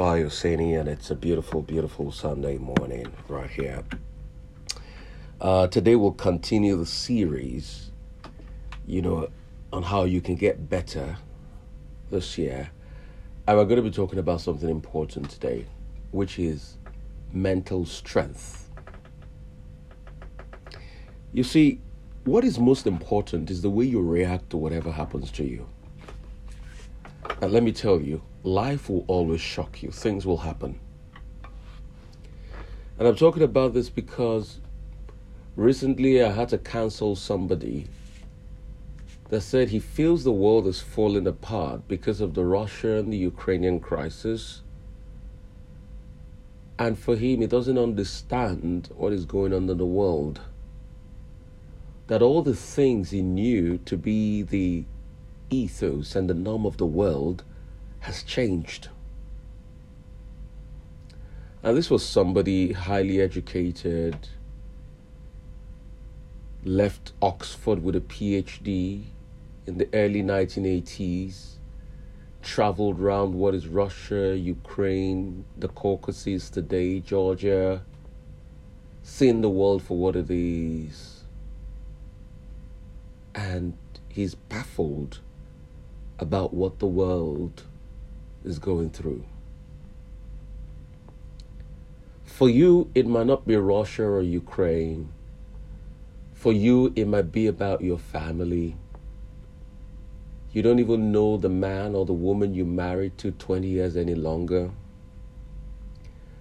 Fayo Sini, and it's a beautiful, beautiful Sunday morning right here. Uh, today we'll continue the series, you know, on how you can get better this year. And we're going to be talking about something important today, which is mental strength. You see, what is most important is the way you react to whatever happens to you. And let me tell you, life will always shock you, things will happen. And I'm talking about this because recently I had to counsel somebody that said he feels the world is falling apart because of the Russia and the Ukrainian crisis. And for him, he doesn't understand what is going on in the world. That all the things he knew to be the ethos and the norm of the world has changed. And this was somebody highly educated, left Oxford with a PhD in the early 1980s, traveled around what is Russia, Ukraine, the Caucasus today, Georgia, seen the world for what it is. And he's baffled about what the world is going through. For you, it might not be Russia or Ukraine. For you, it might be about your family. You don't even know the man or the woman you married to 20 years any longer.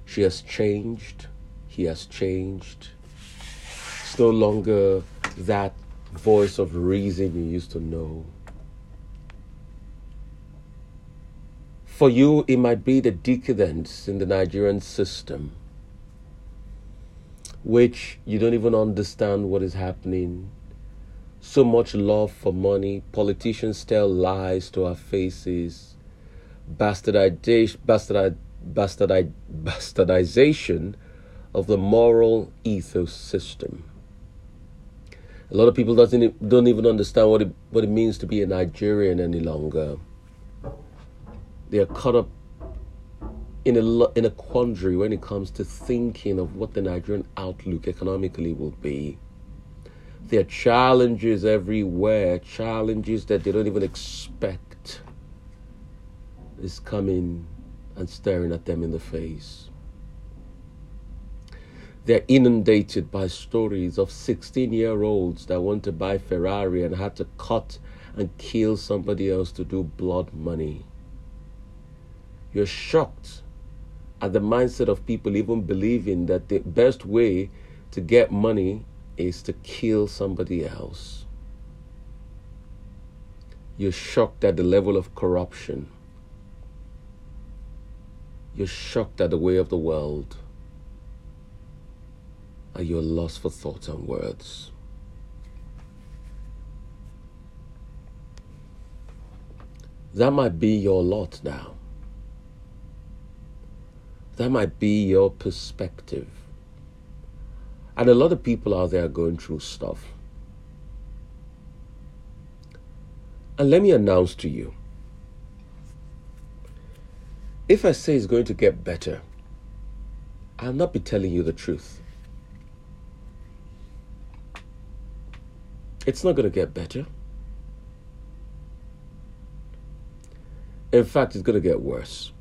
She has changed. He has changed. It's no longer that voice of reason you used to know. For you, it might be the decadence in the Nigerian system, which you don't even understand what is happening. So much love for money, politicians tell lies to our faces, bastardization, of the moral ethos system. A lot of people doesn't don't even understand what it what it means to be a Nigerian any longer they are caught up in a in a quandary when it comes to thinking of what the Nigerian outlook economically will be. There are challenges everywhere, challenges that they don't even expect is coming and staring at them in the face. They're inundated by stories of 16 year olds that want to buy Ferrari and had to cut and kill somebody else to do blood money. You're shocked at the mindset of people even believing that the best way to get money is to kill somebody else. You're shocked at the level of corruption. You're shocked at the way of the world. And you're lost for thoughts and words. That might be your lot now. That might be your perspective. And a lot of people out there are going through stuff. And let me announce to you if I say it's going to get better, I'll not be telling you the truth. It's not going to get better. In fact, it's going to get worse.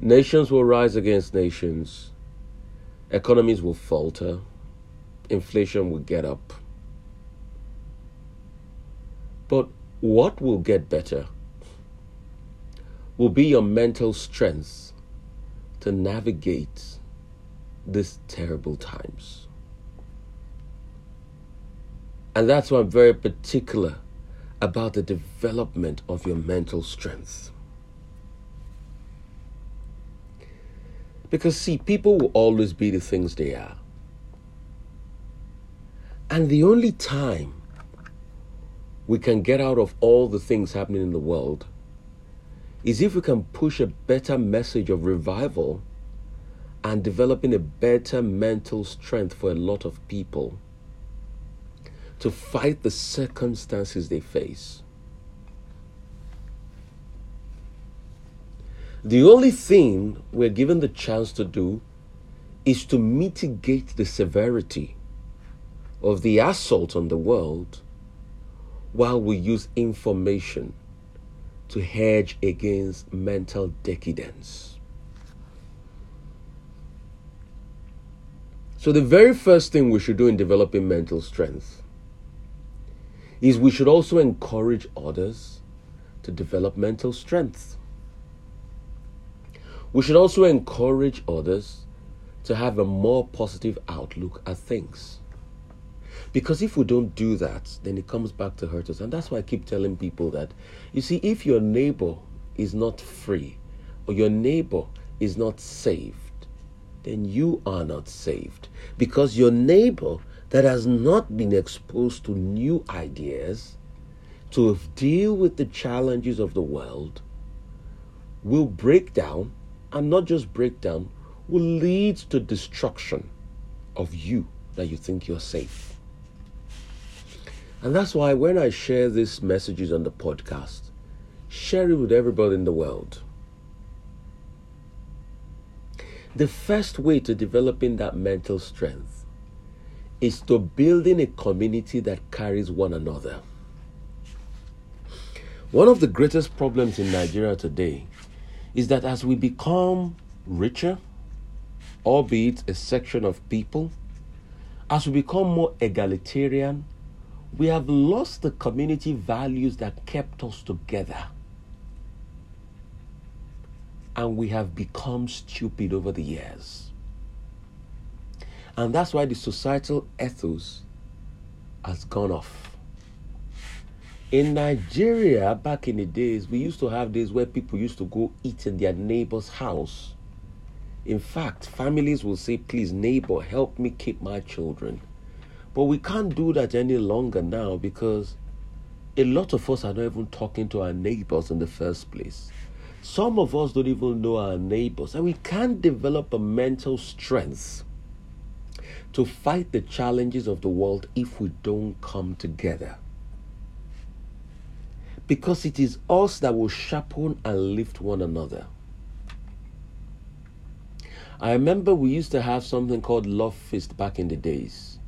Nations will rise against nations, economies will falter, inflation will get up. But what will get better will be your mental strength to navigate these terrible times. And that's why I'm very particular about the development of your mental strength. Because, see, people will always be the things they are. And the only time we can get out of all the things happening in the world is if we can push a better message of revival and developing a better mental strength for a lot of people to fight the circumstances they face. The only thing we're given the chance to do is to mitigate the severity of the assault on the world while we use information to hedge against mental decadence. So, the very first thing we should do in developing mental strength is we should also encourage others to develop mental strength. We should also encourage others to have a more positive outlook at things. Because if we don't do that, then it comes back to hurt us. And that's why I keep telling people that, you see, if your neighbor is not free or your neighbor is not saved, then you are not saved. Because your neighbor that has not been exposed to new ideas to deal with the challenges of the world will break down and not just breakdown will lead to destruction of you that you think you're safe. And that's why when I share these messages on the podcast, share it with everybody in the world. The first way to developing that mental strength is to building a community that carries one another. One of the greatest problems in Nigeria today is that as we become richer, albeit a section of people, as we become more egalitarian, we have lost the community values that kept us together. And we have become stupid over the years. And that's why the societal ethos has gone off. In Nigeria, back in the days, we used to have days where people used to go eat in their neighbor's house. In fact, families will say, Please, neighbor, help me keep my children. But we can't do that any longer now because a lot of us are not even talking to our neighbors in the first place. Some of us don't even know our neighbors, and we can't develop a mental strength to fight the challenges of the world if we don't come together. Because it is us that will sharpen and lift one another. I remember we used to have something called Love Feast back in the days.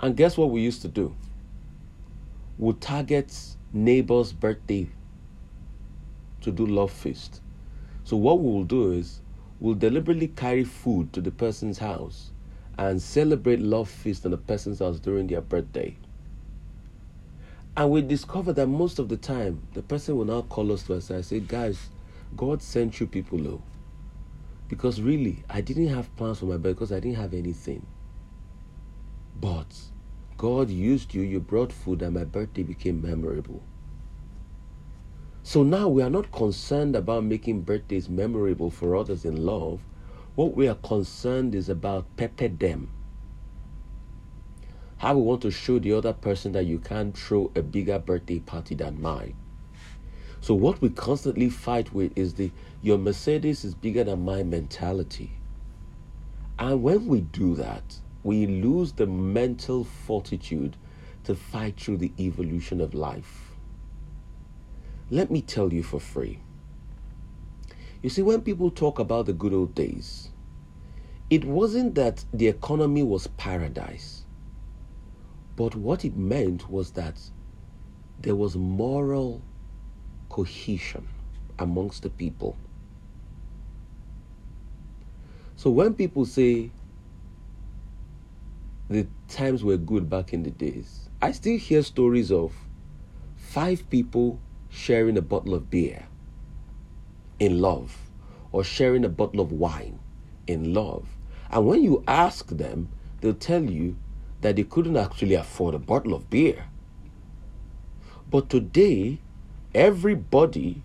And guess what we used to do? We'll target neighbor's birthday to do love feast. So what we'll do is we'll deliberately carry food to the person's house and celebrate love feast in the person's house during their birthday. And we discover that most of the time the person will now call us to us and say, guys, God sent you people low. Because really, I didn't have plans for my birthday because I didn't have anything. But God used you, you brought food, and my birthday became memorable. So now we are not concerned about making birthdays memorable for others in love. What we are concerned is about pepper them. How we want to show the other person that you can't throw a bigger birthday party than mine. So what we constantly fight with is the your Mercedes is bigger than my mentality. And when we do that, we lose the mental fortitude to fight through the evolution of life. Let me tell you for free. You see, when people talk about the good old days, it wasn't that the economy was paradise, but what it meant was that there was moral cohesion amongst the people. So when people say the times were good back in the days. I still hear stories of five people sharing a bottle of beer in love or sharing a bottle of wine in love. And when you ask them, they'll tell you that they couldn't actually afford a bottle of beer. But today, everybody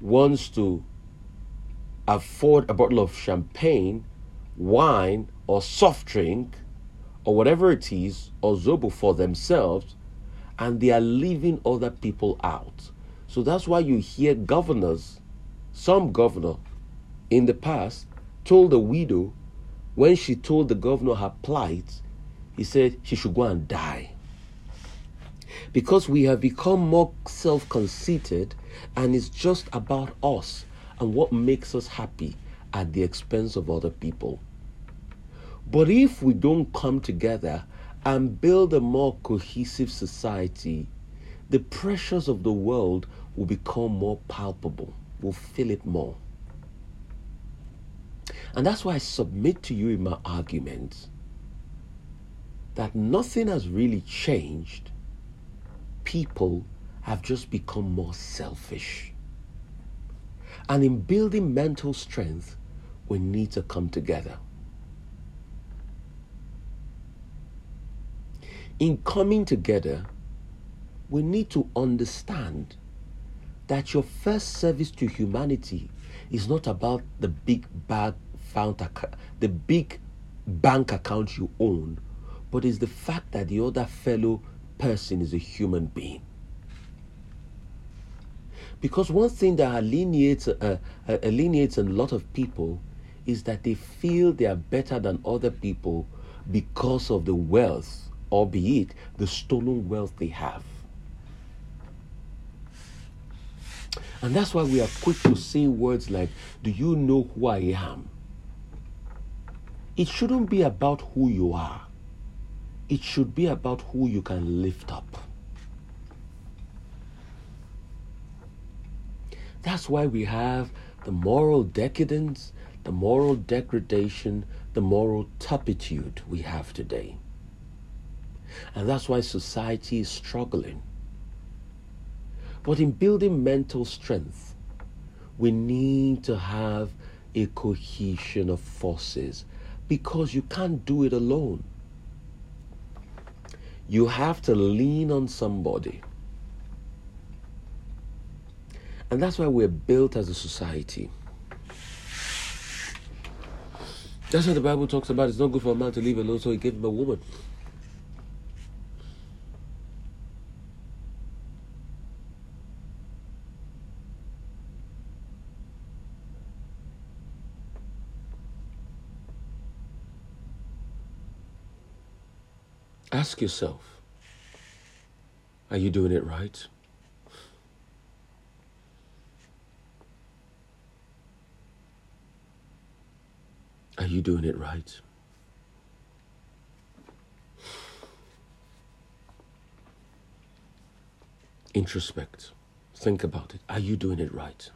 wants to afford a bottle of champagne, wine, or soft drink or whatever it is or zobo for themselves and they are leaving other people out. So that's why you hear governors, some governor in the past told a widow when she told the governor her plight, he said she should go and die. Because we have become more self conceited And it's just about us and what makes us happy at the expense of other people. But if we don't come together and build a more cohesive society, the pressures of the world will become more palpable, we'll feel it more. And that's why I submit to you in my argument that nothing has really changed. People have just become more selfish. And in building mental strength, we need to come together. In coming together, we need to understand that your first service to humanity is not about the big bag found the big bank account you own, but is the fact that the other fellow person is a human being. Because one thing that alienates, uh, uh, alienates a lot of people is that they feel they are better than other people because of the wealth, albeit the stolen wealth they have. And that's why we are quick to say words like, Do you know who I am? It shouldn't be about who you are, it should be about who you can lift up. That's why we have the moral decadence, the moral degradation, the moral turpitude we have today. And that's why society is struggling. But in building mental strength, we need to have a cohesion of forces because you can't do it alone. You have to lean on somebody. And that's why we're built as a society. That's what the Bible talks about. It's not good for a man to live alone, so he gave him a woman. Ask yourself are you doing it right? Are you doing it right? Introspect. Think about it. Are you doing it right?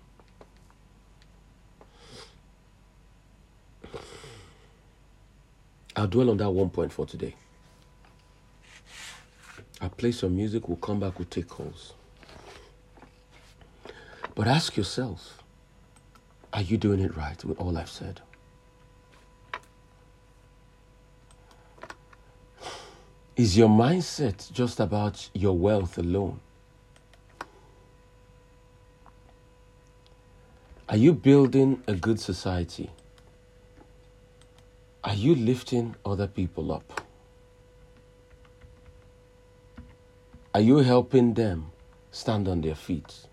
I'll dwell on that one point for today. Play some music, we'll come back, we'll take calls. But ask yourself are you doing it right with all I've said? Is your mindset just about your wealth alone? Are you building a good society? Are you lifting other people up? Are you helping them stand on their feet?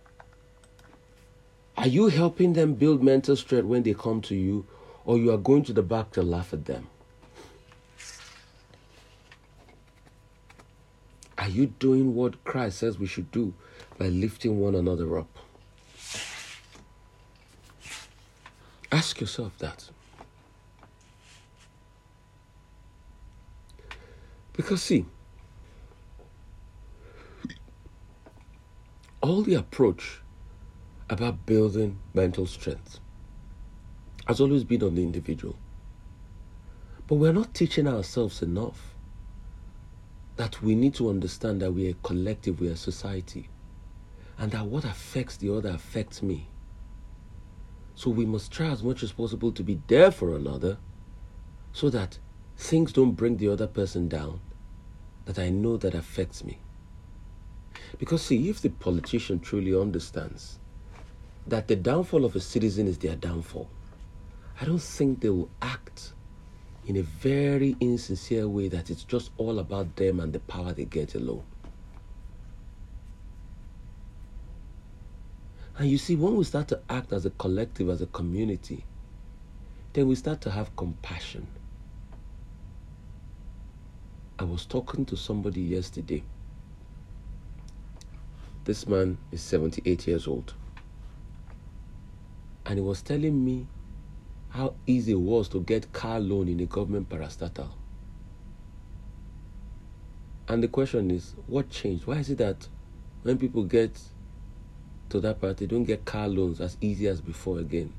Are you helping them build mental strength when they come to you, or you are going to the back to laugh at them? Are you doing what Christ says we should do by lifting one another up? Ask yourself that. Because, see, all the approach about building mental strength has always been on the individual. But we're not teaching ourselves enough that we need to understand that we are a collective, we are a society, and that what affects the other affects me. So we must try as much as possible to be there for another so that things don't bring the other person down that I know that affects me. Because, see, if the politician truly understands that the downfall of a citizen is their downfall, I don't think they will act in a very insincere way that it's just all about them and the power they get alone. And you see, when we start to act as a collective, as a community, then we start to have compassion. I was talking to somebody yesterday This man is 78 years old. And he was telling me how easy it was to get car loan in a government parastatal. And the question is, what changed? Why is it that when people get to that part, they don't get car loans as easy as before again?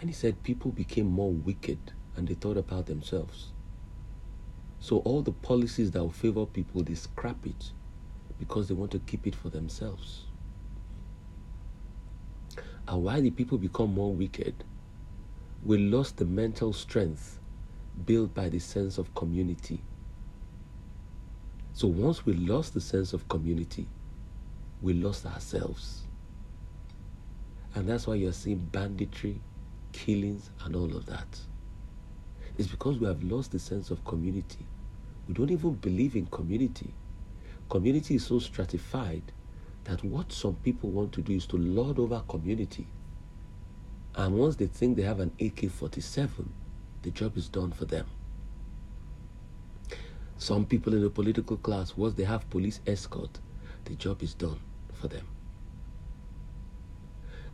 And he said people became more wicked and they thought about themselves. So all the policies that will favor people, they scrap it because they want to keep it for themselves. And why did people become more wicked? We lost the mental strength built by the sense of community. So once we lost the sense of community, we lost ourselves. And that's why you're seeing banditry, killings, and all of that. It's because we have lost the sense of community. We don't even believe in community. Community is so stratified that what some people want to do is to lord over community. And once they think they have an AK 47, the job is done for them. Some people in the political class, once they have police escort, the job is done for them.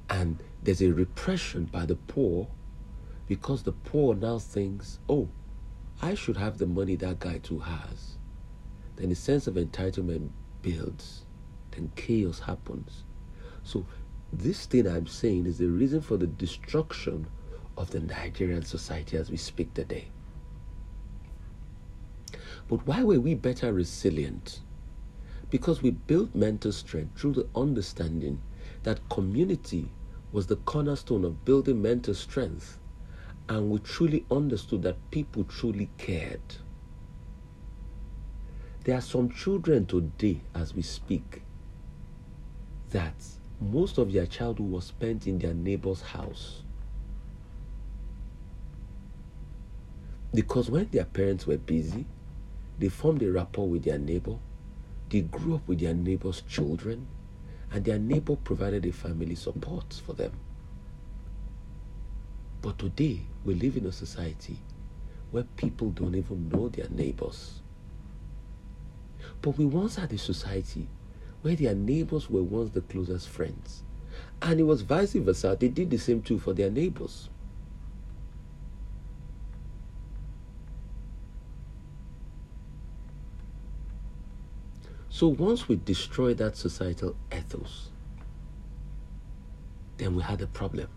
And there's a repression by the poor because the poor now thinks, oh, I should have the money that guy too has. Then the sense of entitlement builds, then chaos happens. So, this thing I'm saying is the reason for the destruction of the Nigerian society as we speak today. But why were we better resilient? Because we built mental strength through the understanding that community was the cornerstone of building mental strength and we truly understood that people truly cared. There are some children today, as we speak, that most of their childhood was spent in their neighbor's house. Because when their parents were busy, they formed a rapport with their neighbor, they grew up with their neighbor's children, and their neighbor provided a family support for them. But today, we live in a society where people don't even know their neighbors. But we once had a society where their neighbors were once the closest friends. And it was vice versa. They did the same too for their neighbors. So once we destroy that societal ethos, then we had a problem.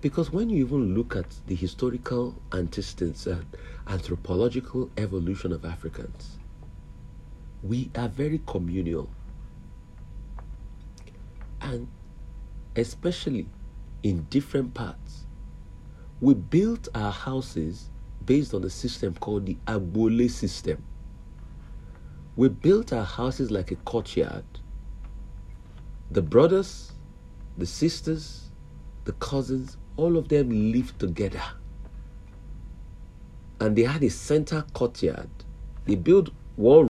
Because when you even look at the historical antecedents and anthropological evolution of Africans, we are very communal. And especially in different parts, we built our houses based on a system called the Agboolé system. We built our houses like a courtyard. The brothers, the sisters, the cousins all of them lived together. And they had a center courtyard. They built one